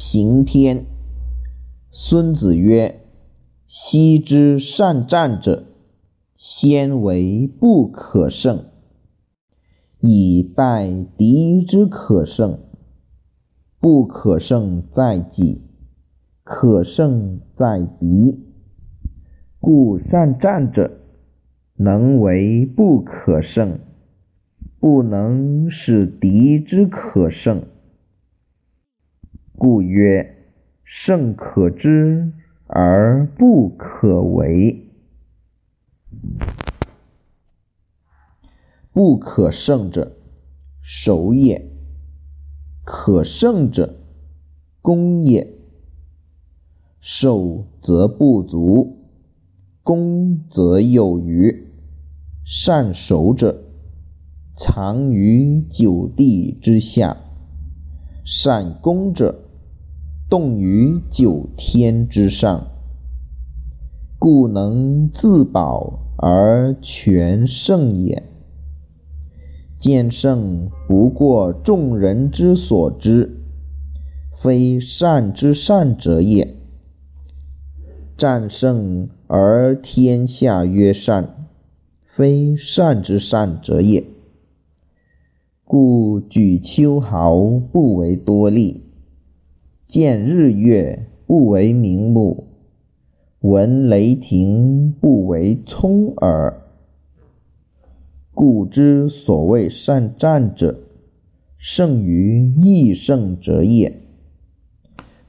行天。孙子曰：“昔之善战者，先为不可胜，以待敌之可胜。不可胜在己，可胜在敌。故善战者，能为不可胜，不能使敌之可胜。故曰：胜可知而不可为。不可胜者，守也；可胜者，攻也。守则不足，攻则有余。善守者，藏于九地之下；善攻者，动于九天之上。故能自保而全胜也。见胜不过众人之所知，非善之善者也。战胜而天下曰善，非善之善者也。故举秋毫不为多利，见日月不为明目，闻雷霆不为聪耳。故之所谓善战者，胜于易胜者也。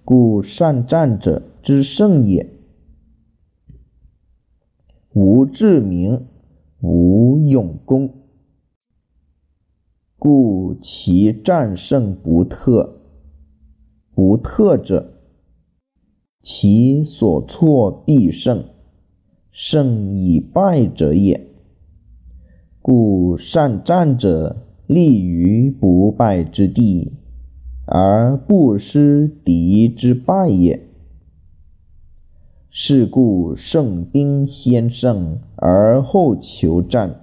故善战者之胜也，无智明，无勇功。故其战胜不特。不特者，其所错必胜，胜以败者也。故善战者，立于不败之地，而不失敌之败也。是故胜兵先胜而后求战，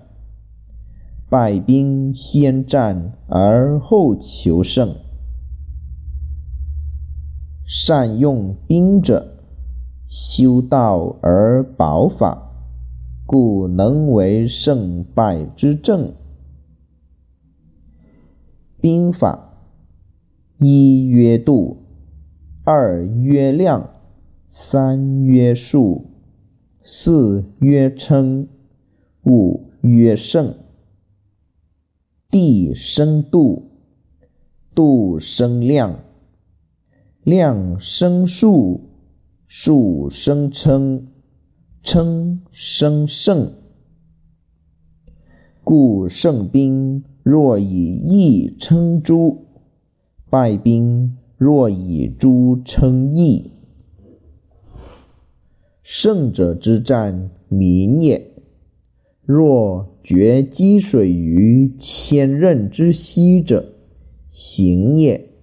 败兵先战而后求胜。善用兵者，修道而保法。故能为胜败之政。兵法：一曰度，二曰量，三曰数，四曰称，五曰胜。地生度，度生量，量生数，数生称。称生胜，故胜兵若以义称诸，败兵若以诸称义。胜者之战，民也。若决积水于千仞之溪者，行也。